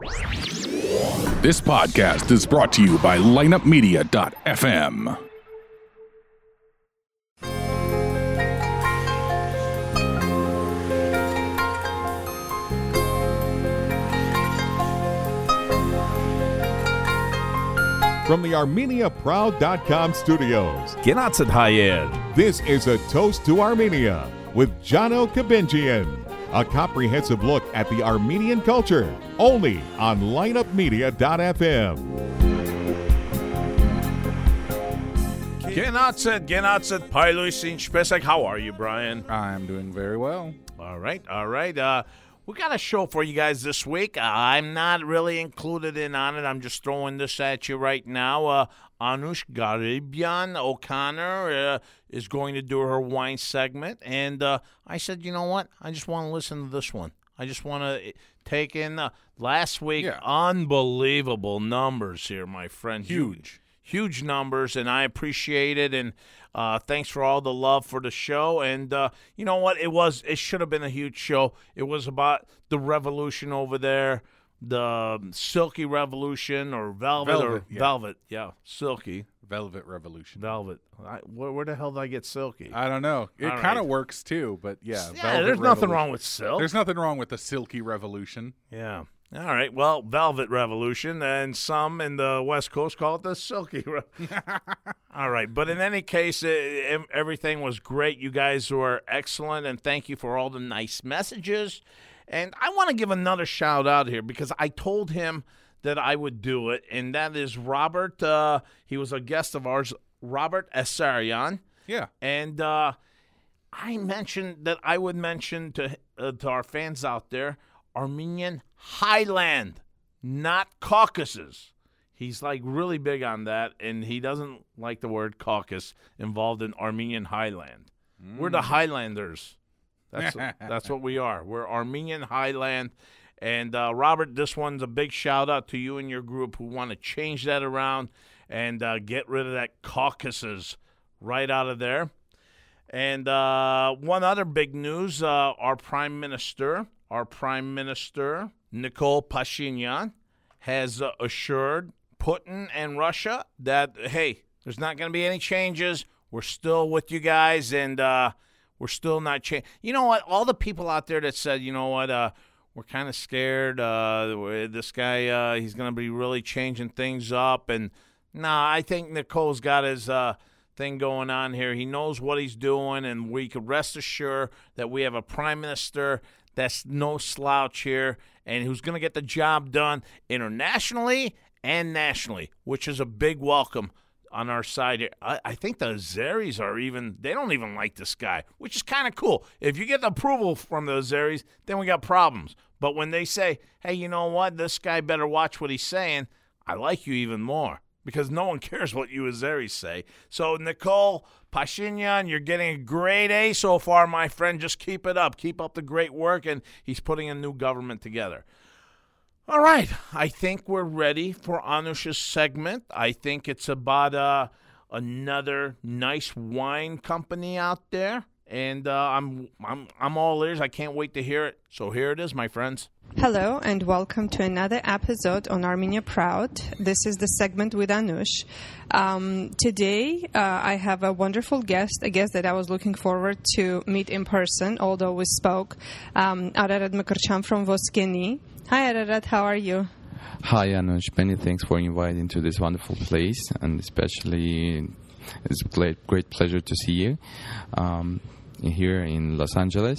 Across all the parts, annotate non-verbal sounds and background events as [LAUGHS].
This podcast is brought to you by lineupmedia.fm. From the ArmeniaProud.com studios, Gennatsid Hayed. this is A Toast to Armenia with Jono Kabinjian. A comprehensive look at the Armenian culture, only on lineupmedia.fm. Gennatsid, Gennatsid, Pailuis, Inchpesek. How are you, Brian? I'm doing very well. All right, all right. Uh, we got a show for you guys this week. Uh, I'm not really included in on it. I'm just throwing this at you right now. Uh, Anush Garibian O'Connor uh, is going to do her wine segment, and uh, I said, you know what? I just want to listen to this one. I just want to take in uh, last week. Yeah. Unbelievable numbers here, my friend. Huge. huge numbers, and I appreciate it. And uh, thanks for all the love for the show. And uh, you know what? It was. It should have been a huge show. It was about the revolution over there, the silky revolution or velvet, or Velvet, yeah. velvet. Yeah, silky Velvet Revolution. velvet. I, where, where the hell did I get silky? I don't know. It kind of right. works too, but yeah. yeah, Velvet there's nothing wrong with silk. There's nothing wrong with the Silky Revolution. Yeah. All right. Well, Velvet Revolution, and some in the West Coast call it the Silky. Re- [LAUGHS] All right. But in any case, em- everything was great. You guys were excellent, and thank you for all the nice messages. And I want to give another shout out here because I told him that I would do it, and that is Robert. Uh, he was a guest of ours, Robert Essarian. Yeah. And uh, I mentioned that I would mention to uh, to our fans out there Armenian Highland, not Caucasus. He's like really big on that, and he doesn't like the word caucus involved in Armenian Highland. We're the Highlanders. That's [LAUGHS] that's what we are. We're Armenian Highland. And uh, Robert, this one's a big shout out to you and your group who want to change that around and uh, get rid of that Caucasus right out of there. And uh, one other big news: uh, our prime minister, our prime minister Nikol Pashinyan, has uh, assured Putin and Russia that hey, there's not going to be any changes. We're still with you guys, and uh, we're still not changing. You know what? All the people out there that said, you know what, uh, we're kind of scared. Uh, this guy, uh, he's going to be really changing things up, and nah, I think Nikol's got his. Uh, thing going on here. He knows what he's doing, and we can rest assured that we have a prime minister that's no slouch here and who's going to get the job done internationally and nationally, which is a big welcome on our side. I, I think the Azeris are even, they don't even like this guy, which is kind of cool. If you get the approval from the Azeris, then we got problems. But when they say, hey, you know what, this guy better watch what he's saying, I like you even more because no one [LAUGHS] cares what you Azeris say. So, Nikol Pashinyan, you're getting a great A so far, my friend. Just keep it up. Keep up the great work, and he's putting a new government together. All right, I think we're ready for Anush's segment. I think it's about uh, another nice wine company out there, and uh, I'm I'm I'm all ears. I can't wait to hear it. So here it is, my friends. Hello and welcome to another episode on Armenia Proud. This is the segment with Anush. Um, today, uh, I have a wonderful guest, a guest that I was looking forward to meet in person, although we spoke. Um, Ararat Mkrtchyan from Voskeni. Hi, Ararat, how are you? Hi, Anush. Many thanks for inviting to this wonderful place, and especially it's a great, great pleasure to see you um, here in Los Angeles.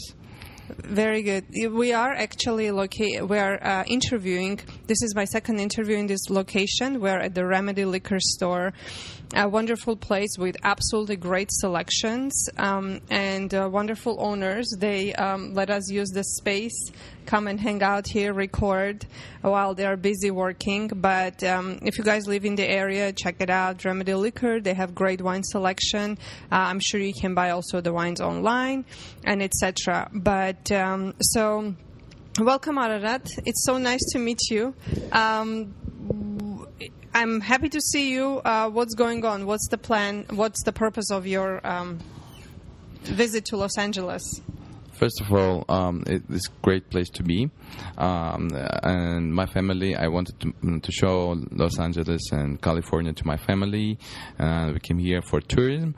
Very good. We are actually loca- we are uh, interviewing. This is my second interview in this location. We're at the Remedy Liquor Store, a wonderful place with absolutely great selections um, and uh, wonderful owners. They um, let us use the space, come and hang out here, record while they are busy working. But um, if you guys live in the area, check it out. Remedy Liquor. They have great wine selection. Uh, I'm sure you can buy also the wines online and etc. But um, so. Welcome, Ararat. It's so nice to meet you. I'm happy to see you. Uh, what's going on? What's the plan? What's the purpose of your um, visit to Los Angeles? First of all, um, it, it's a great place to be. um, and my family. I wanted to, mm, to show Los Angeles and California to my family. Uh, we came here for tourism.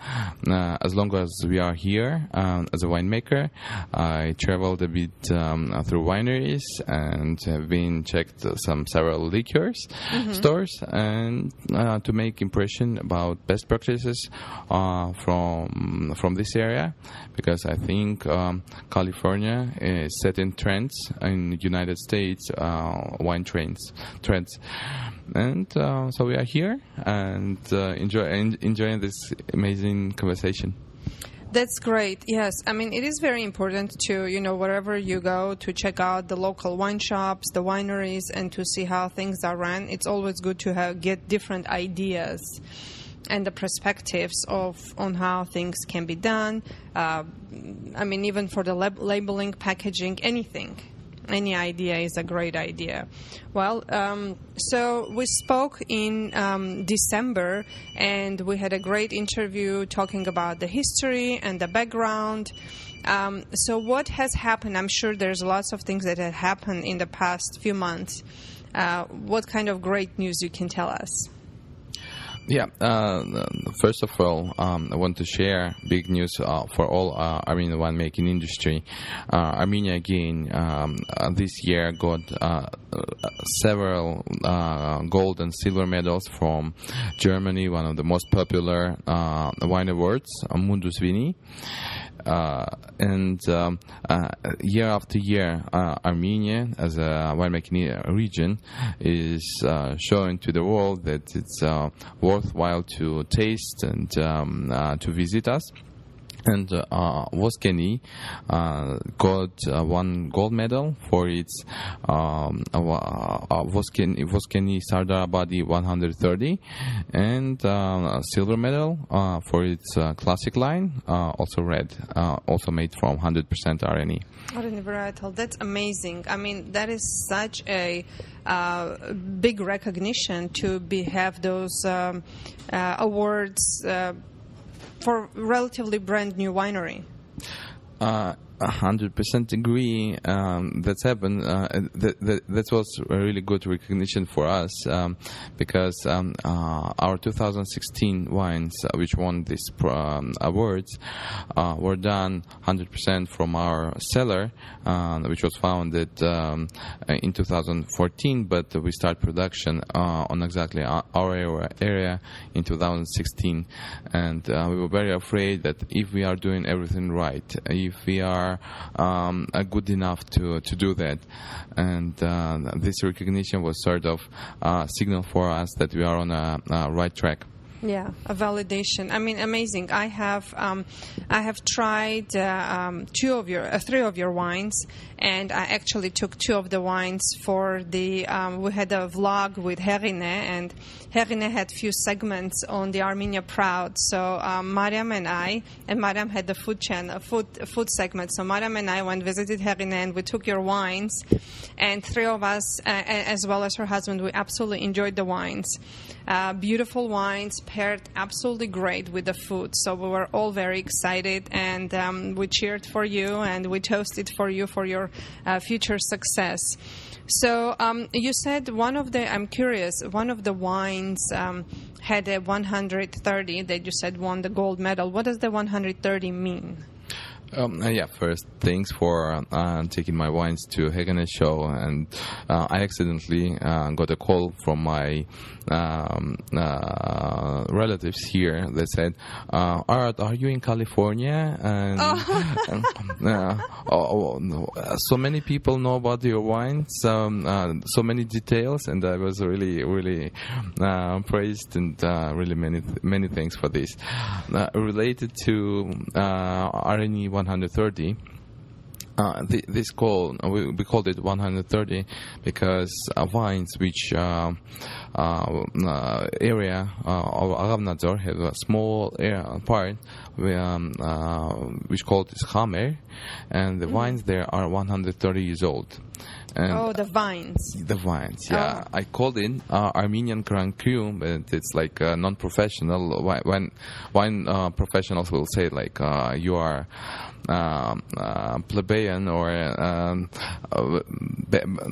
Uh, as long as we are here um, as a winemaker, I traveled a bit um, through wineries and have been checked some several liquors stores and uh, to make impression about best practices uh, from from this area because I think um, California is setting trends in United States uh, wine trends trends and uh, so we are here and uh, enjoy en- enjoying this amazing conversation. That's great. Yes, I mean it is very important to you know wherever you go to check out the local wine shops, the wineries, and to see how things are run. It's always good to have, get different ideas and the perspectives of on how things can be done. Uh, I mean, even for the lab- labeling, packaging, anything. Any idea is a great idea. Well, um, so we spoke in um, December and we had a great interview talking about the history and the background. Um, so, what has happened? I'm sure there's lots of things that have happened in the past few months. Uh, what kind of great news you can tell us? Yeah. Uh, first of all, um, I want to share big news uh, for all uh, Armenian winemaking industry. Uh, Armenia again um, uh, this year got uh, several uh, gold and silver medals from Germany, one of the most popular uh, wine awards, Mundus Vini. Uh, and um, uh, year after year, uh, Armenia, as a winemaking region, is uh, showing to the world that it's worthwhile to taste and um, uh, to visit us. And uh, Voskeni uh, got uh, one gold medal for its um, uh, uh, Voskeni, Voskeni Sardar 130, and uh, silver medal uh, for its uh, classic line, uh, also red, uh, also made from 100% RNE. Areni varietal. That's amazing. I mean, that is such a uh, big recognition to be have those um, uh, awards uh, for relatively brand new winery. Uh, Uh, a hundred percent agree. Um, that's happened. Uh, that, that that was a really good recognition for us um, because um, uh, our 2016 wines, uh, which won these um, awards, uh, were done 100% from our cellar, uh, which was founded um, in 2014. But we start production uh, on exactly our area, in 2016, and we were very afraid that if we are doing everything right, if we are um, uh, good enough to to do that, and uh, this recognition was sort of uh, signal for us that we are on a, a right track. Yeah, a validation. I mean, amazing. I have um, I have tried uh, um, two of your, uh, three of your wines, and I actually took two of the wines for the. Um, we had a vlog with Herine, and Herine had a few segments on the Armenia Proud. So um, Mariam and I, and Mariam had the food channel, food food segment. So Mariam and I went visited Herine, and we took your wines, and three of us, uh, as well as her husband, we absolutely enjoyed the wines. Uh, beautiful wines paired absolutely great with the food. So we were all very excited and um, we cheered for you and we toasted for you for your uh, future success. So um, you said one of the, I'm curious, one of the wines um, had a 130 that you said won the gold medal. What does the 130 mean? Um, uh, yeah, first, thanks for uh, taking my wines to Hagenes show. And uh, I accidentally uh, got a call from my um, uh, relatives here that said, uh, Art, are you in California? [LAUGHS] And uh, oh, oh, no. Uh, so many people know about your wines, um, uh, so many details, and I was really, really uh, praised and uh, really many, many thanks for this. Uh, related to uh, Areni 130. Uh, th- this call uh, we, we called it 130 because uh, vines which uh, uh, uh, area uh, of Aravnadzor have a small area part where, um, uh, which called is Hamer and the vines there are 130 years old and oh, the vines. the vines, yeah. I called in uh, Armenian Grand Cru, but it's like uh, non-professional. When wine uh, professionals will say like uh, you are plebeian or um, uh,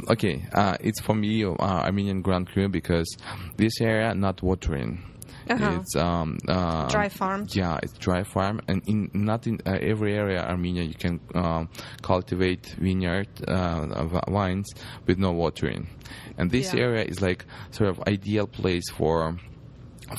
okay. Uh, it's for me uh, Armenian Grand Cru because this area not watering. Uh-huh. It's um, uh, Dry farm. Yeah, it's dry farm, and in not in uh, every area Armenia you can um, cultivate vineyard uh, vines with no watering, and this Yeah. area is like sort of ideal place for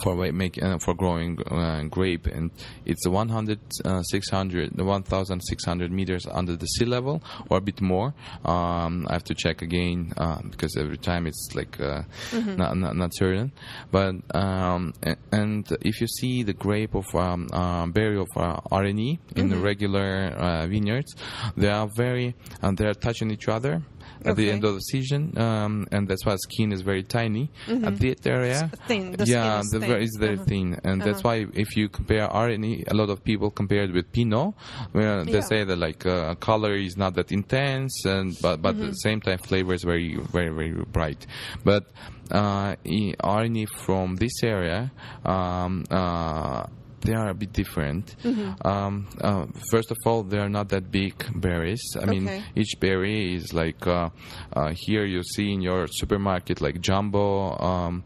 for make uh, for growing uh, grape. And it's 100 uh, 600 1600 meters under the sea level or a bit more. Um, I have to check again uh, because every time it's like uh, not, not, not certain. But um, and if you see the grape of um, uh, berry of uh, RNE in the regular uh, vineyards they are very they are touching each other at the end of the season, um, and that's why skin is very tiny at that area. Thin. The skin yeah, is the thin. very, it's very Uh-huh. thin, and that's Uh-huh. why if you compare Areni, a lot of people compare it with Pinot, where they Yeah. say that like uh, color is not that intense, and but but Mm-hmm. at the same time flavor is very very very bright. But uh, Areni from this area. Um, uh, they are a bit different. Mm-hmm. Um, uh, first of all, they are not that big berries. I mean, each berry is like uh, uh, here you see in your supermarket like jumbo. Um,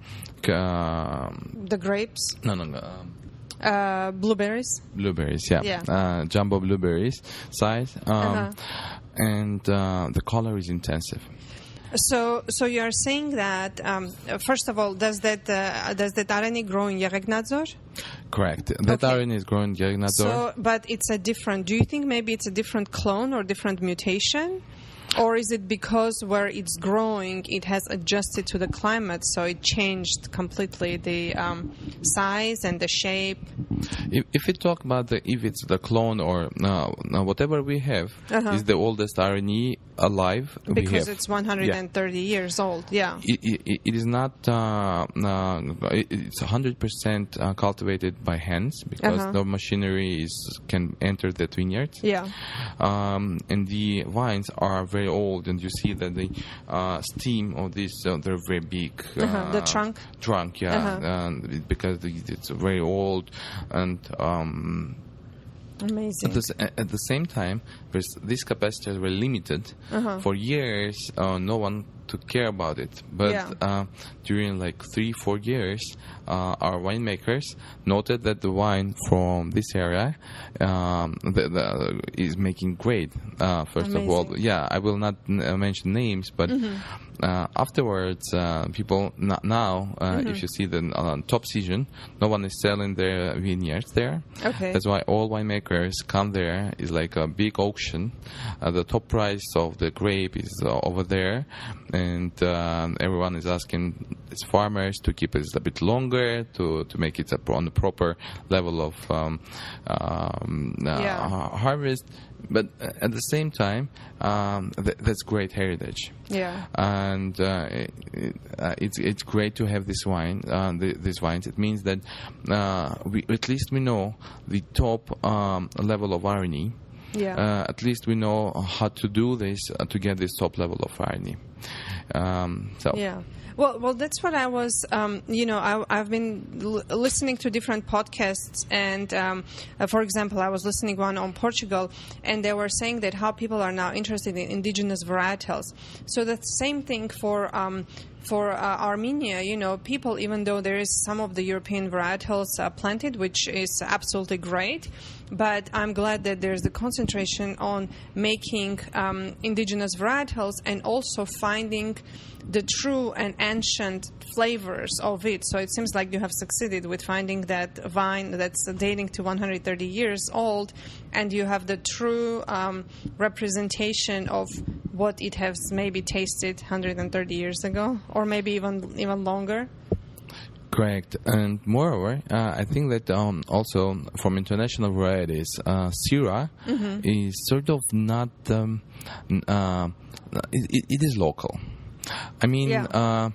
um, The grapes, no, no, no. Um, uh, blueberries. blueberries, yeah, Yeah. Uh, jumbo blueberries size, um, Uh-huh. and uh, the color is intensive. So, so you are saying that um, first of all, does that uh, does that Areni grow in Yeghegnadzor? Correct. That Okay. Areni is growing Yeghegnadzor. So, but it's a different. Do you think maybe it's a different clone or different mutation? Or is it because where it's growing, it has adjusted to the climate, so it changed completely the um, size and the shape? If, if we talk about the if it's the clone or uh, uh, whatever we have Uh-huh. is the oldest Areni alive we Because have. it's 130 years old. Yeah. It, it, it is not. Uh, uh, it's 100% uh, cultivated by hands because Uh-huh. no machinery is can enter that vineyard. Yeah. Um, and the vines are very old, and you see that the uh, stem of this uh, they're very big. Uh-huh, the uh, trunk? Trunk, yeah, Uh-huh. and because it's very old, and um, Amazing. at the, at the same time, these capacitors were limited. Uh-huh. For years, uh, no one took care about it. But Yeah. uh, during like three, four years, uh, our winemakers noted that the wine from this area um, the, the, is making great. Uh, first of all, yeah, I will not n- uh, mention names, but Mm-hmm. uh, afterwards, uh, people n- now, uh, Mm-hmm. if you see the uh, top season, no one is selling their vineyards there. Okay. That's why all winemakers come there. It's like a big auction. Uh, the top price of the grape is uh, over there, and um, everyone is asking its farmers to keep it a bit longer to to make it on the proper level of um, um, uh, Yeah. harvest. But uh, at the same time, um, th- that's great heritage yeah. and uh, it, uh, it's it's great to have this wine, uh, the, these wines. It means that uh, we at least we know the top um, level of Areni. Yeah. Uh, at least we know how to do this uh, to get this top level of Areni. Um, so Yeah. Well, well, that's what I was. Um, you know, I, I've been l- listening to different podcasts, and um, uh, for example, I was listening one on Portugal, and they were saying that how people are now interested in indigenous varietals. So the same thing for. For uh, Armenia, you know, people, even though there is some of the European varietals uh, planted, which is absolutely great, but I'm glad that there's the concentration on making um, indigenous varietals and also finding the true and ancient flavors of it. So it seems like you have succeeded with finding that vine that's dating to 130 years old, and you have the true um, representation of what it has maybe tasted 130 years ago, or maybe even even longer. Correct, and moreover, uh, I think that um, also from international varieties, uh, Syrah Mm-hmm. is sort of not. Um, uh, it, it- it is local. I mean, Yeah. uh,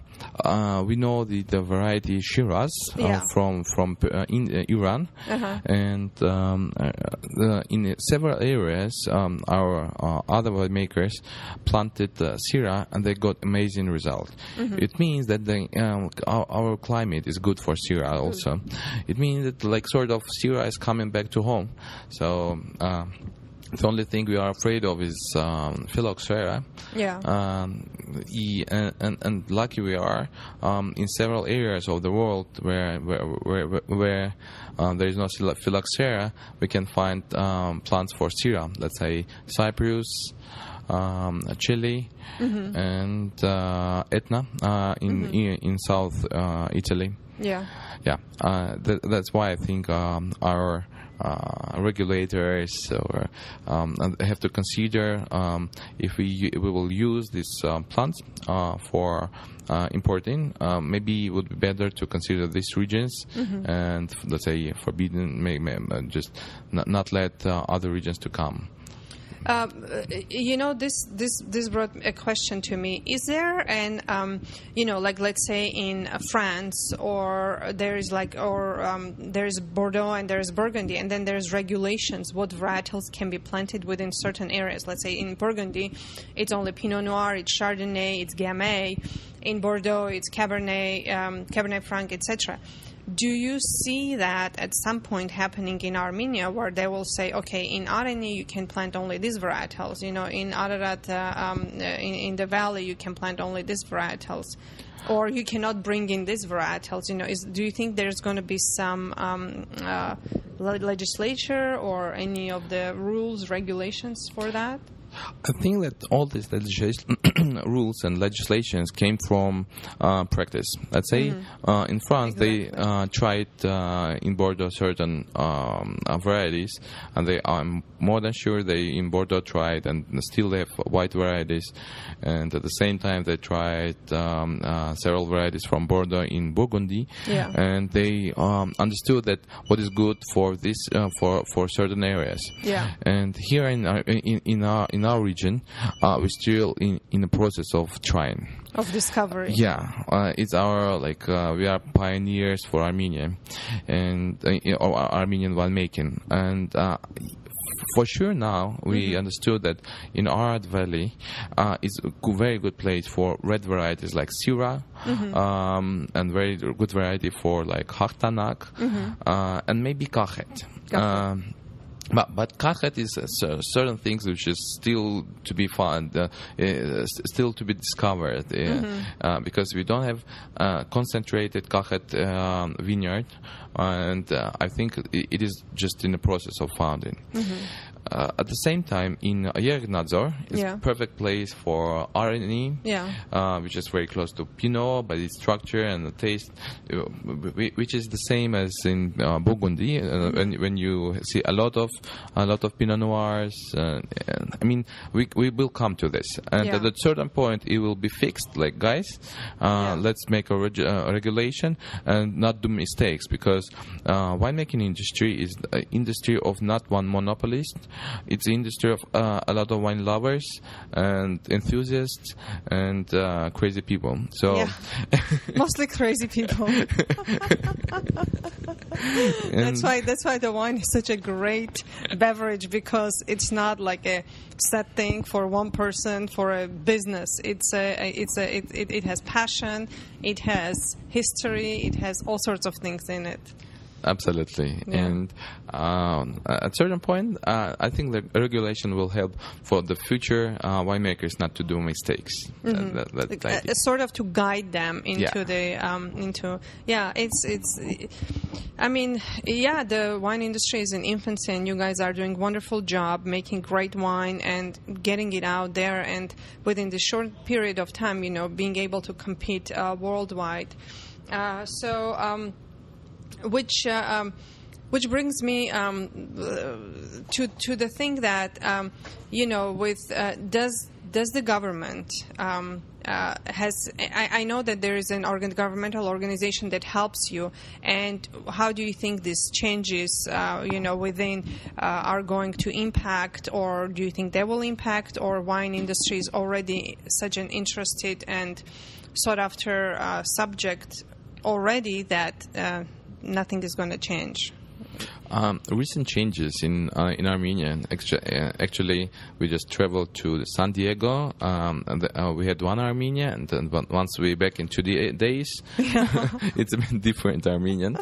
uh, we know the, the variety Shiraz uh, Yeah. from from uh, in, uh, Iran, Uh-huh. and um, uh, the, in several areas, um, our uh, other winemakers planted uh, Syrah, and they got amazing result. Mm-hmm. It means that the, um, our, our climate is good for Syrah also. It means that like sort of Syrah is coming back to home. So. The only thing we are afraid of is um, phylloxera. Yeah. Um, e- and, and, and lucky we are um, in several areas of the world where where where, where, um, there is no phyllo- phylloxera, we can find um, plants for Syrah. Let's say Cyprus. Um, Chile and uh, Etna uh, in, in in South uh, Italy yeah. yeah, uh, th- that's why I think um, our regulators or um, and have to consider um, if we we will use these um, plants uh, for uh, importing. Uh, maybe it would be better to consider these regions and let's say forbidden, may, may, uh, just not, not let uh, other regions to come. Um, uh, you know, this this this brought a question to me. Is there an um, you know, like let's say in France, or there is like, or um, there is Bordeaux and there is Burgundy, and then there's regulations what varietals can be planted within certain areas. Let's say in Burgundy, it's only Pinot Noir, it's Chardonnay, it's Gamay. In Bordeaux, it's Cabernet, um, Cabernet Franc, etc. Do you see that at some point happening in Armenia where they will say, okay, in Areni you can plant only these varietals, you know, in Ararat, uh, um, uh, in, in the valley you can plant only these varietals, or you cannot bring in these varietals, you know, is, do you think there's going to be some um, uh, le- legislature or any of the rules, regulations for that? I think that all these legislation [CLEARS THROAT] rules and legislations came from uh, practice. Let's say uh, in France they uh, tried uh, in Bordeaux certain um, uh, varieties, and they I'm more than sure they in Bordeaux tried and still they have white varieties, and at the same time they tried um, uh, several varieties from Bordeaux in Burgundy, Yeah. and they um, understood that what is good for this uh, for for certain areas. Yeah. And here in our, in, in our in our region, uh, we're still in, in the process of trying. Of discovery. Yeah, uh, it's our like uh, we are pioneers for Armenia, and uh, Ar- Armenian winemaking, and. Uh, for sure, now we understood that in Arad Valley uh, is a very good place for red varieties like Syrah, um, and very good variety for like Haghtanak, uh, and maybe Kakhet. Um, but but Kakhet is uh, certain things which is still to be found, uh, uh, still to be discovered, uh, uh, because we don't have uh, concentrated Kakhet um, vineyard, and uh, I think it is just in the process of founding. Uh, at the same time, in Yeghegnadzor is Yeah. a perfect place for Areni, Yeah. uh, which is very close to Pinot by its structure and the taste, uh, which is the same as in uh, Burgundy. Uh, when when you see a lot of a lot of Pinot Noirs, uh, I mean, we we will come to this, and Yeah. at a certain point it will be fixed. Like guys, uh, Yeah. let's make a reg- regulation and not do mistakes because uh, winemaking industry is an industry of not one monopolist. It's the industry of uh, a lot of wine lovers and enthusiasts and uh, crazy people. So Yeah. [LAUGHS] Mostly crazy people. [LAUGHS] that's why that's why the wine is such a great beverage because it's not like a set thing for one person for a business. It's a it's a it, it, it has passion, it has history, it has all sorts of things in it. Absolutely, Yeah. and um, at certain point, uh, I think the regulation will help for the future uh, winemakers not to do mistakes. That- that- that's Like, uh, sort of to guide them into Yeah. the um, into yeah it's it's i mean yeah the wine industry is in infancy and you guys are doing wonderful job making great wine and getting it out there and within the short period of time you know being able to compete uh, worldwide uh, so um, which uh, um, which brings me um, to to the thing that um, you know with uh, does does the government um, uh, has I, I know that there is an organ, governmental organization that helps you and how do you think these changes uh, you know within uh, are going to impact or do you think they will impact or wine industry is already such an interested and sought after uh, subject already that nothing is going to change Um, recent changes in uh, in Armenia. Uh, Actually, we just traveled to San Diego. Um, the, uh, we had one Armenia, and then once we back in two da- days, [LAUGHS] it's a bit [LAUGHS] different Armenian,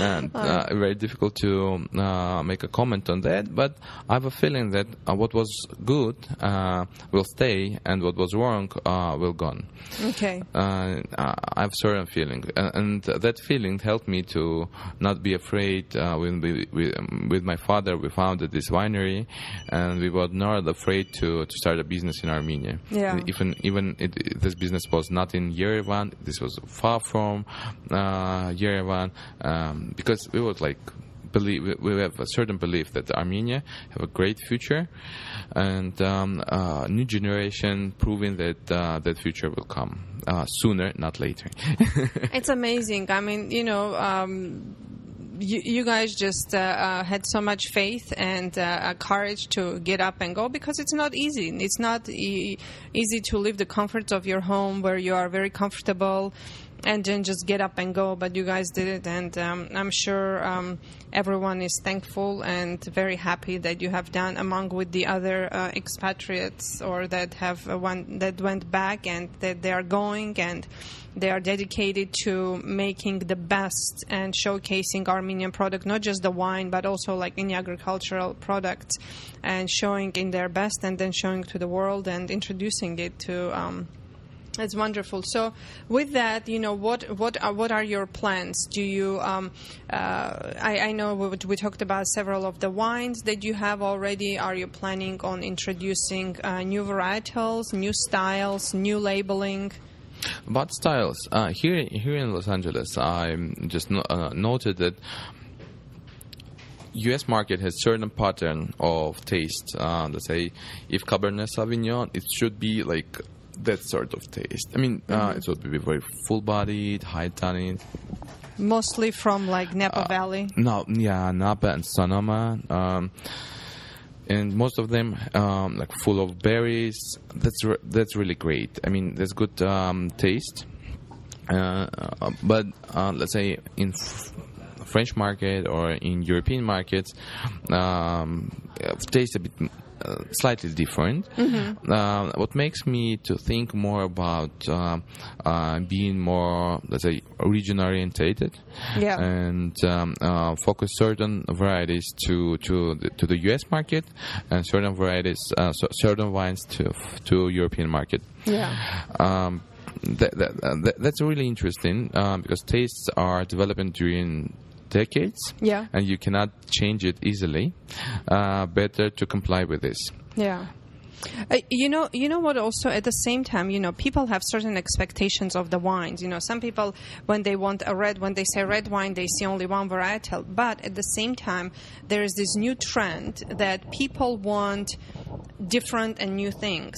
and [LAUGHS] uh, very difficult to uh, make a comment on that. But I have a feeling that uh, what was good uh, will stay, and what was wrong uh, will gone. Okay. Uh, I have certain feeling, and that feeling helped me to not be afraid. Uh, when we, we, um, with my father, we founded this winery, and we were not afraid to, to start a business in Armenia. Yeah. Even even it, it- this business was not in Yerevan. This was far from uh, Yerevan, um, because we would like believe we we have a certain belief that Armenia have a great future, and um, uh, new generation proving that uh, that future will come uh, sooner, not later. [LAUGHS] It's amazing. I mean, you know, um, you, you guys just uh, uh, had so much faith and uh, uh, courage to get up and go because it's not easy. It's not e- easy to leave the comforts of your home where you are very comfortable and then just get up and go. But you guys did it, and um, I'm sure um, everyone is thankful and very happy that you have done among with the other uh, expatriates or that have uh, one that went back and that they are going and they are dedicated to making the best and showcasing Armenian product, not just the wine, but also like any agricultural product, and showing in their best, and then showing to the world and introducing it to. Um, it's wonderful. So, with that, you know, what what are what are your plans? Do you? Um, uh, I, I know we, we talked about several of the wines that you have already. Are you planning on introducing uh, new varietals, new styles, new labeling? About styles, uh, here here in Los Angeles, I just no, uh, noted that U.S. market has certain pattern of taste. Uh, let's say, if Cabernet Sauvignon, it should be like that sort of taste. I mean, uh, it should be very full-bodied, high tannin. Mostly from like Napa Uh, Valley. No, yeah, Napa and Sonoma. Um, and most of them um, like full of berries. That's re- that's really great. I mean, there's good um, taste. Uh, uh, but uh, let's say in f- French market or in European markets, um, taste a bit uh, slightly different. Uh, what makes me to think more about uh, uh, being more, let's say, region orientated Yeah. and um, uh, focus certain varieties to to the, to the U.S. market and certain varieties, uh, so certain wines to to European market. Yeah. Um, that, that, that, that's really interesting um, because tastes are developing during decades, Yeah. and you cannot change it easily. Uh, better to comply with this. Yeah. Uh, you know, you know what? Also, at the same time, you know, people have certain expectations of the wines. You know, some people, when they want a red, when they say red wine, they see only one varietal. But at the same time, there is this new trend that people want different and new things,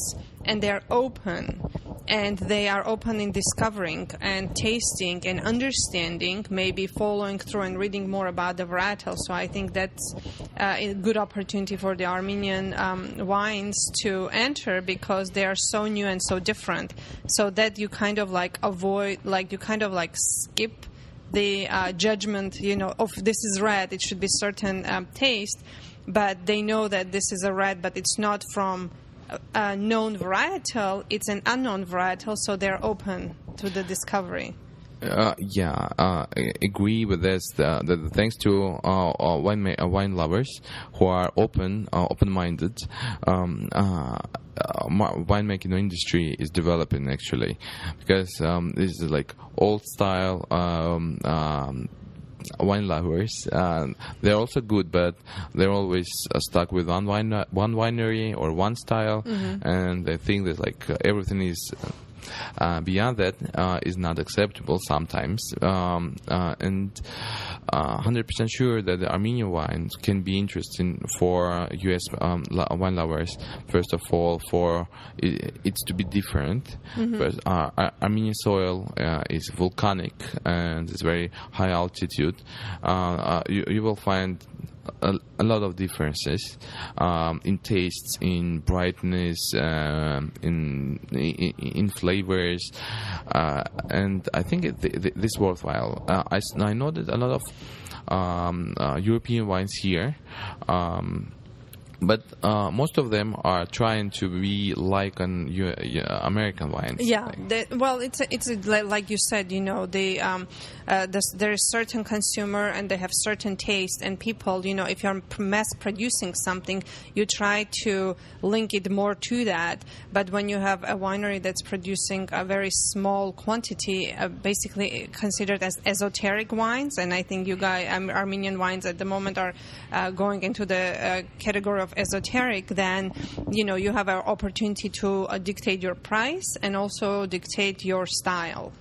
and they're open, and they are open in discovering and tasting and understanding, maybe following through and reading more about the varietal. So I think that's uh, a good opportunity for the Armenian um, wines to enter because they are so new and so different. So that you kind of like avoid, like you kind of like skip the uh, judgment, you know, of this is red, it should be certain um, taste, but they know that this is a red, but it's not from a- known varietal, it's an unknown varietal, so they're open to the discovery. Uh, yeah, uh, I agree with this. Thanks to uh, uh, wine uh, wine lovers who are open, uh, open-minded, um, uh, uh, ma- winemaking industry is developing actually, because um, this is like old style. Um, um, wine lovers uh, they're also good but they're always uh, stuck with one wine one winery or one style and they think that like everything is uh, beyond that uh, is not acceptable sometimes. Um, uh, and uh, 100% sure that the Armenian wines can be interesting for US um, wine lovers first of all for it, it's to be different. First, uh, Ar- Armenian soil uh, is volcanic and it's very high altitude. Uh, uh, you, you will find a, a lot of differences um, in tastes, in brightness, um in, in in flavors, uh, and I think it, th- th- this is worthwhile. Uh, I, I know that a lot of um, uh, European wines here. Um, but uh, most of them are trying to be like an American wines. Yeah, Like- the, well, it's a, it's a, like you said, you know, the um, uh, there is certain consumer and they have certain taste, and people, you know, if you're mass producing something, you try to link it more to that. But when you have a winery that's producing a very small quantity, uh, basically considered as esoteric wines, and I think you guys, um, Armenian wines at the moment are uh, going into the uh, category of esoteric, then you know you have an opportunity to uh, dictate your price and also dictate your style.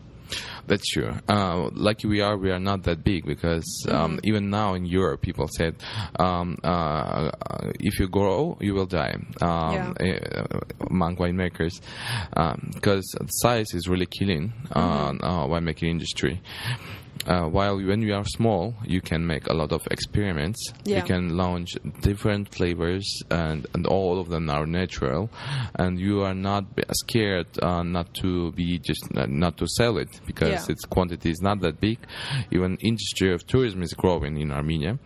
That's true. Uh, lucky we are, we are not that big because um, even now in Europe, people said um, uh, uh, if you grow, you will die um, uh, among winemakers because size is really killing uh, uh, winemaking industry. Uh, while when you are small, you can make a lot of experiments. Yeah. You can launch different flavors, and, and all of them are natural. And you are not scared uh, not to be just uh, not to sell it because Yeah. its quantity is not that big. Even industry of tourism is growing in Armenia.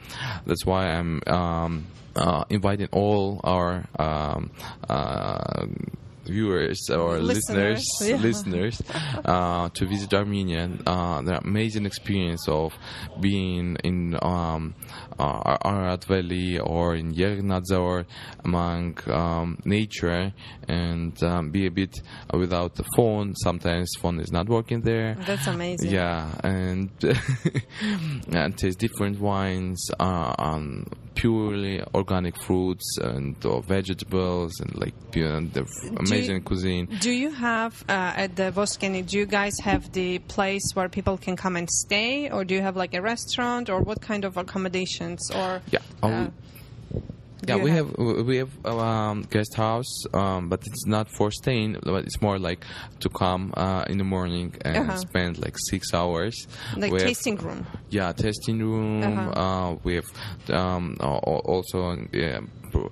That's why I'm um, uh, inviting all our um, uh, viewers or Listeners, listeners [LAUGHS] yeah. listeners uh, to visit Armenia. Uh, the amazing experience of being in um, uh, Ararat Valley or in Yeghegnadzor among um, nature and um, be a bit without the phone. Sometimes phone is not working there. That's amazing. Yeah, and [LAUGHS] and taste different wines, uh, um, purely organic fruits and vegetables and like you know, the amazing cuisine. Do you have uh, at the Voskeni? Do you guys have the place where people can come and stay, or do you have like a restaurant, or what kind of accommodations? Or Yeah. uh, Um, yeah, we have we have um, guest house, um, but it's not for staying. But it's more like to come uh, in the morning and Uh-huh. spend like six hours. like We have- tasting room. Yeah, tasting room. Uh-huh. uh we have um, al- al- also yeah, pro-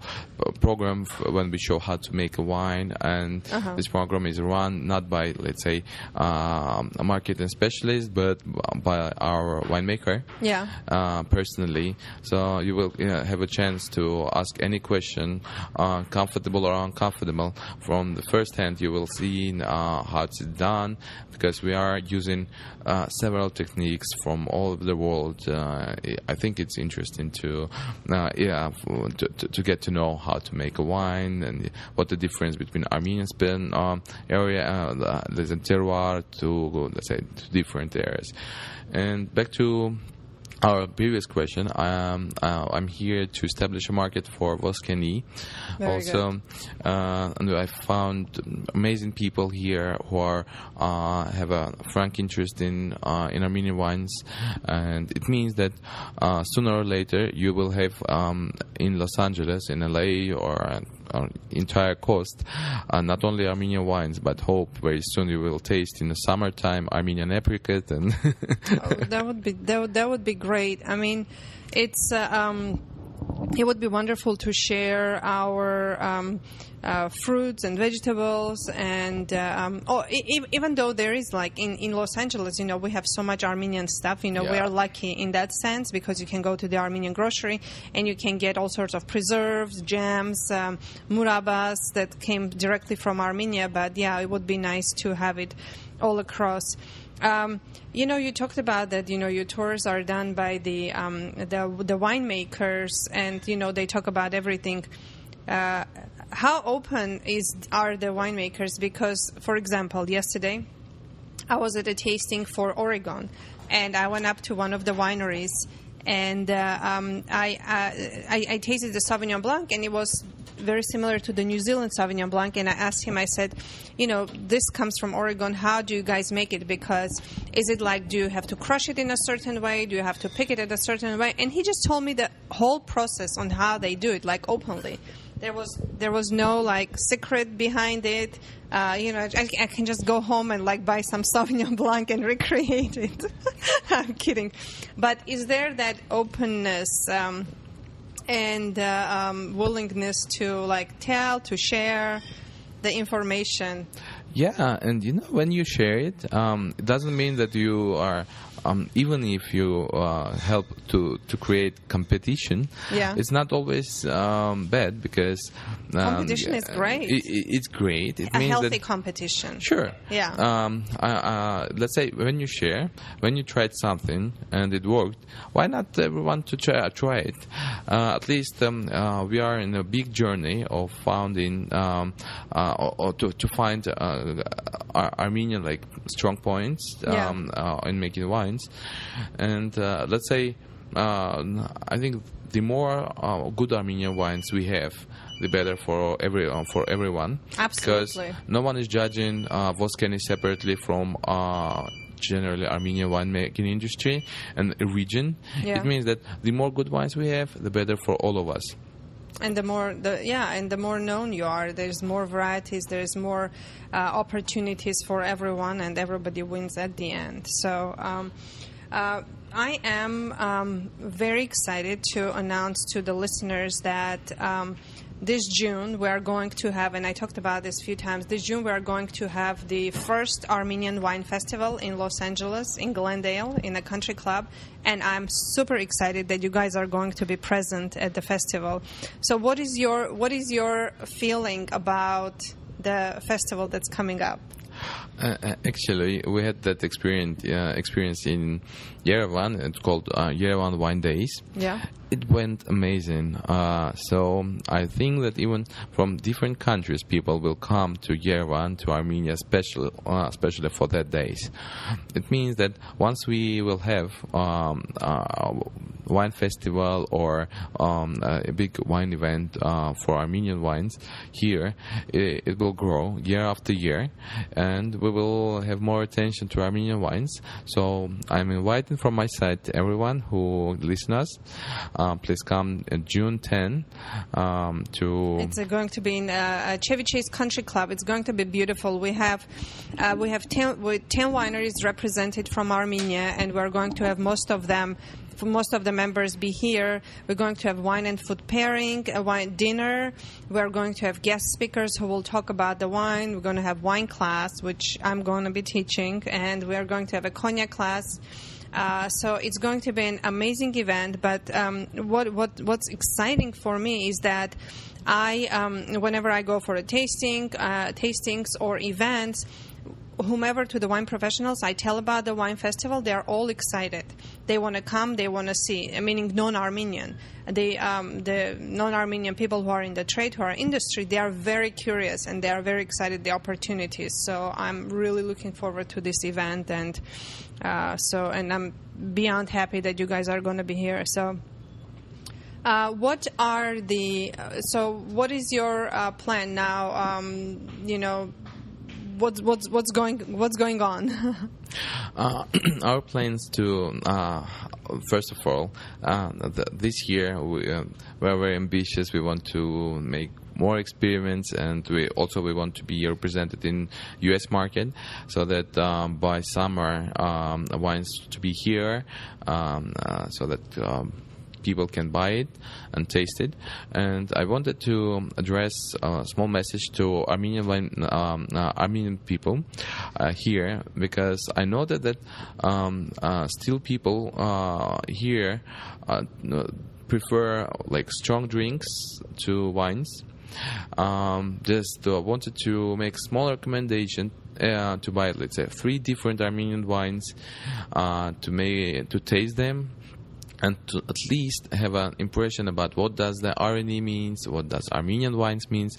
program f- when we show how to make a wine, and Uh-huh. this program is run not by let's say um, a marketing specialist, but by our winemaker. Yeah. Uh, personally, so you will uh, have a chance to ask any question, uh, comfortable or uncomfortable. From the first hand, you will see uh, how it's done because we are using uh, several techniques from all over the world. Uh, I think it's interesting to, uh, yeah, to, to, to get to know how to make a wine and what the difference between Armenian Spain um, area, uh, the, the terroir, to let's say to different areas. And back to our previous question, um, uh, I'm here to establish a market for Voskeni. Very also, uh, and I found amazing people here who are uh, have a frank interest in uh, in Armenian wines, and it means that uh, sooner or later you will have um, in Los Angeles, in LA, or uh, uh, entire coast, uh, not only Armenian wines, but hope very soon you will taste in the summertime Armenian apricot and. oh, that would be that would, that would be great. I mean, it's uh, um, it would be wonderful to share our um, uh, fruits and vegetables, and uh, um, oh, e- even though there is like in, in Los Angeles, you know, we have so much Armenian stuff. You know, we are lucky in that sense because you can go to the Armenian grocery and you can get all sorts of preserves, jams, um, murabas that came directly from Armenia. But yeah, it would be nice to have it all across. Um, you know, you talked about that. You know, your tours are done by the um, the the winemakers, and you know they talk about everything. Uh, how open is are the winemakers? Because, for example, yesterday I was at a tasting for Oregon, and I went up to one of the wineries, and uh, um, I, uh, I I tasted the Sauvignon Blanc, and it was very similar to the New Zealand Sauvignon Blanc. And I asked him, I said, you know, this comes from Oregon. How do you guys make it? Because is it like, do you have to crush it in a certain way? Do you have to pick it at a certain way? And he just told me the whole process on how they do it, like openly. There was there was no like secret behind it. Uh, you know, I, I can just go home and like buy some [LAUGHS] Sauvignon Blanc and recreate it. [LAUGHS] I'm kidding, but is there that openness? Um, and uh, um, willingness to like tell, to share the information. Yeah, and you know when you share it, um, it doesn't mean that you are. Um, even if you uh, help to, to create competition, Yeah. it's not always um, bad because um, Competition is great. It, it- it's great. It A healthy that competition. Sure. Yeah. Um, uh, uh, let's say when you share, when you tried something and it worked, why not everyone to try, try it? Uh, at least um, uh, we are in a big journey of founding um, uh, or, or to, to find uh, Ar- Armenian like strong points Yeah. uh, in wines, and uh, let's say uh, I think the more uh, good Armenian wines we have, the better for every uh, for everyone. Absolutely. Because no one is judging uh, Voskeni separately from uh, generally Armenian winemaking industry and region. Yeah. It means that the more good wines we have, the better for all of us. And the more the yeah and the more known you are there's more varieties there's more uh, opportunities for everyone and everybody wins at the end. So um, uh, I am um, very excited to announce to the listeners that um, this June we are going to have, and I talked about this a few times. This June we are going to have the first Armenian Wine Festival in Los Angeles, in Glendale, in a country club, and I'm super excited that you guys are going to be present at the festival. So, what is your what is your feeling about the festival that's coming up? Uh, uh, actually, we had that experience uh, experience in Yerevan. It's called uh, Yerevan Wine Days. Yeah. It went amazing. Uh, so I think that even from different countries, people will come to Yerevan, to Armenia, especially uh, especially for that days. It means that once we will have um, uh, wine festival or um, a big wine event uh, for Armenian wines here, it, it will grow year after year, and we will have more attention to Armenian wines. So I'm inviting from my side everyone who listen us. Uh, please come uh, June 10 um, to. It's uh, going to be in uh, Chevy Chase Country Club. It's going to be beautiful. We have uh, we have ten, with ten wineries represented from Armenia, and we're going to have most of them. Most of the members be here. We're going to have wine and food pairing, a wine dinner. We're going to have guest speakers who will talk about the wine. We're going to have wine class, which I'm going to be teaching, and we're going to have a cognac class. Uh, so it's going to be an amazing event. But um, what what what's exciting for me is that I, um, whenever I go for a tasting, uh, tastings or events, whomever to the wine professionals I tell about the wine festival, they are all excited. They want to come, they want to see. Meaning non-Armenian, they um, the non-Armenian people who are in the trade, who are industry, they are very curious and they are very excited the opportunities. So I'm really looking forward to this event, and uh, so and I'm beyond happy that you guys are going to be here. So. Uh, what are the uh, so? What is your uh, plan now? Um, you know, what's what's what's going what's going on? [LAUGHS] Uh, [CLEARS THROAT] our plans to uh, first of all uh, th- this year we, uh, we're very ambitious. We want to make more experiments, and we also we want to be represented in U.S. market, so that um, by summer um, wines to be here, um, uh, so that. People can buy it and taste it. And I wanted to address a small message to Armenian um, uh, Armenian people uh, here because I know that that um, uh, still people here prefer like strong drinks to wines. Um, just uh, wanted to make small recommendation uh, to buy, let's say, three different Armenian wines uh, to make to taste them and to at least have an impression about what does the Areni means, what does Armenian wines means,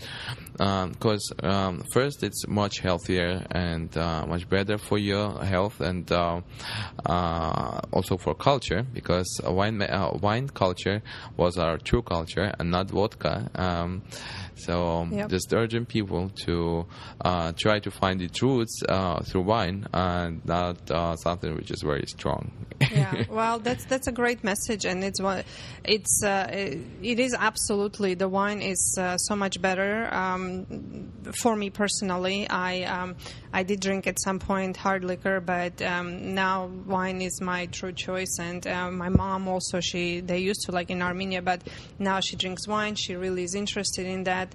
because um, first it's much healthier and uh, much better for your health and uh, uh, also for culture because wine uh, wine culture was our true culture and not vodka. Um, so Yep. just urging people to uh, try to find its roots uh, through wine and not uh, something which is very strong. yeah, [LAUGHS] well, that's that's a great message, and it's it's uh, it is absolutely the wine is uh, so much better um, for me personally. I um, I did drink at some point hard liquor, but um, now wine is my true choice. And uh, my mom also she they used to like in Armenia, but now she drinks wine. She really is interested in that.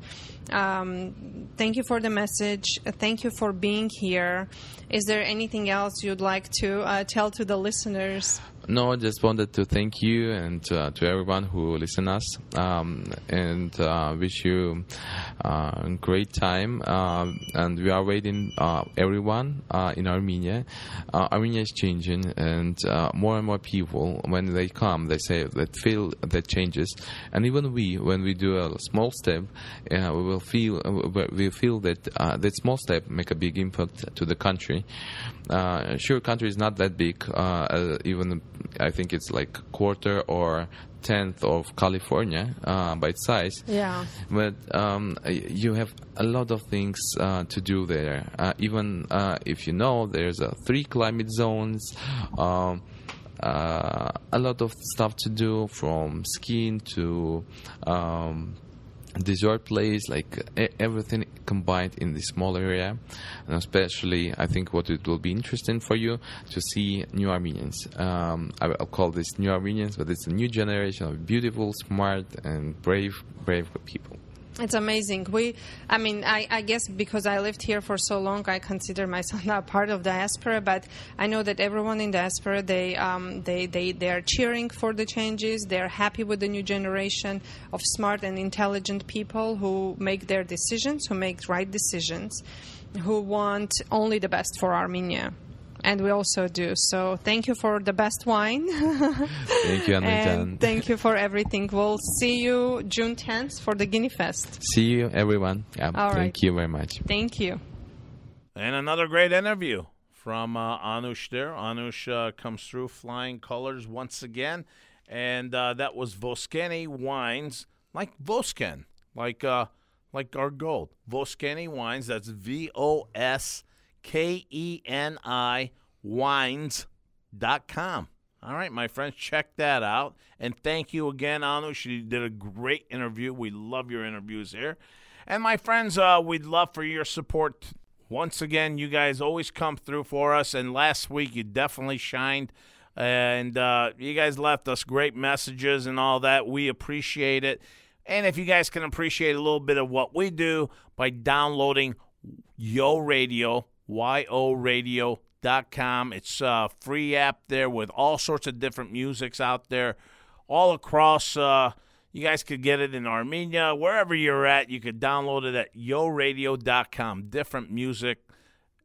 Um, thank you for the message. Thank you for being here. Is there anything else you'd like to uh, tell to the listeners? No, I just wanted to thank you and uh, to everyone who listen us, um, and uh, wish you uh, a great time. Uh, and we are waiting uh, everyone uh, in Armenia. Armenia is changing, and more and more people, when they come, they say that feel that changes. And even we, when we do a small step, we will feel we feel that that small step make a big impact to the country. sure, country is not that big, even I think it's like quarter or tenth of California uh, by size. Yeah. But um, you have a lot of things uh, to do there. Uh, even uh, if you know there's three climate zones. Um, uh, a lot of stuff to do from skiing to um, desert place, like everything combined in this small area. And especially, I think what it will be interesting for you to see new Armenians. Um, I'll call this new Armenians, but it's a new generation of beautiful, smart, and brave, brave people. It's amazing. We, I mean, I, I, guess because I lived here for so long, I consider myself [LAUGHS] not part of diaspora. But I know that everyone in diaspora, they, um, they, they, they are cheering for the changes. They're happy with the new generation of smart and intelligent people who make their decisions, who make right decisions, who want only the best for Armenia and we also do. So thank you for the best wine. [LAUGHS] thank you, and thank you for everything. We'll see you June 10th for the Guinea Fest. See you, everyone. Yeah, All thank right. you very much. Thank you. And another great interview from uh, Anush there. Anush uh, comes through flying colors once again. And uh, that was Voskeni Wines, like Vosken, like uh, like our gold. Voskeni Wines, that's V O S K E N I wines.com. All right, my friends, check that out. And thank you again, Anu. She did a great interview. We love your interviews here. And my friends, uh, we'd love for your support. Once again, you guys always come through for us. And last week, you definitely shined. And uh, you guys left us great messages and all that. We appreciate it. And if you guys can appreciate a little bit of what we do by downloading Yo Radio, yoradio.com. It's a free app there with all sorts of different musics out there all across. Uh, you guys could get it in Armenia, wherever you're at. You could download it at yoradio.com. Different music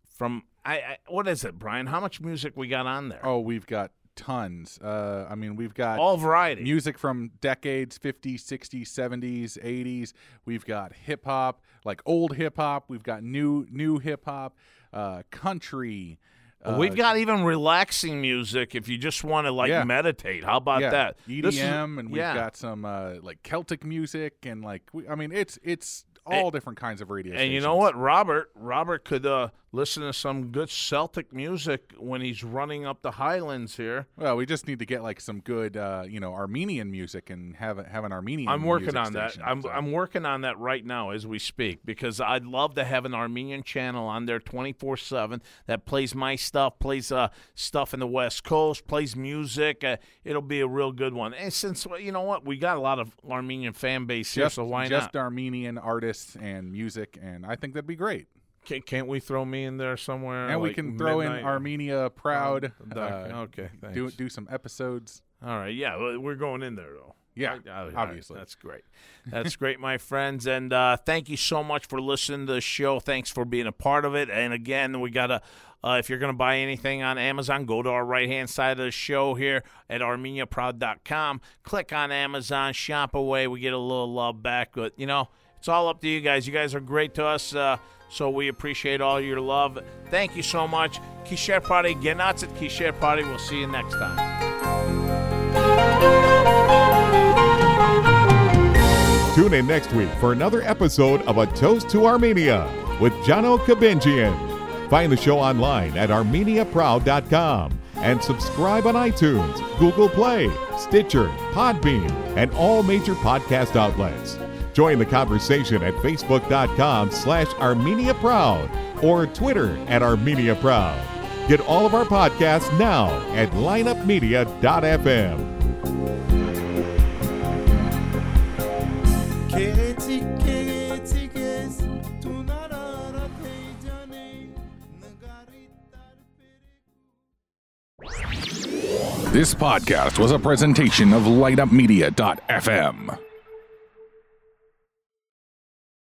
from I, I, what is it, Brian? How much music we got on there? Oh, we've got tons. Uh, I mean, we've got all variety music from decades 50s, 60s, 70s, 80s. We've got hip hop, like old hip hop. We've got new new hip hop uh, country. Uh, We've got even relaxing music if you just want to like yeah. meditate. How about yeah. that? EDM, is, and we've yeah. got some uh, like Celtic music, and like we, I mean, it's it's all and, different kinds of radio. And stations. you know what, Robert? Robert could uh, listen to some good Celtic music when he's running up the Highlands here. Well, we just need to get like some good, uh, you know, Armenian music and have have an Armenian. I'm working on station, that. I'm so. I'm working on that right now as we speak because I'd love to have an Armenian channel on there 24 seven that plays my stuff, plays uh, stuff in the West Coast, plays music. Uh, it'll be a real good one. And since you know what, we got a lot of Armenian fan base just, so why just not? Just Armenian artists and music, and I think that'd be great. Can't, can't we throw me in there somewhere? And like we can throw midnight? in Armenia Proud. Uh, uh, okay, thanks. do do some episodes. All right, yeah, we're going in there though. Yeah, right, obviously. Right, that's great. That's great, my friends. And uh, thank you so much for listening to the show. Thanks for being a part of it. And again, we got to, uh, if you're going to buy anything on Amazon, go to our right hand side of the show here at ArmeniaProud.com. Click on Amazon, shop away. We get a little love back. But, you know, it's all up to you guys. You guys are great to us. Uh, so we appreciate all your love. Thank you so much. Kisher Party, Genatsit Kisher Party. We'll see you next time. Tune in next week for another episode of A Toast to Armenia with Jono Kabenjian. Find the show online at ArmeniaProud.com and subscribe on iTunes, Google Play, Stitcher, Podbean, and all major podcast outlets. Join the conversation at facebook.com slash Armenia Proud or Twitter at Armenia Proud. Get all of our podcasts now at lineupmedia.fm. This podcast was a presentation of lightupmedia.fm.